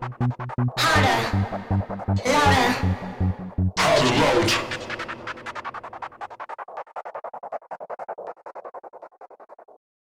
Harder, louder. Harder, louder.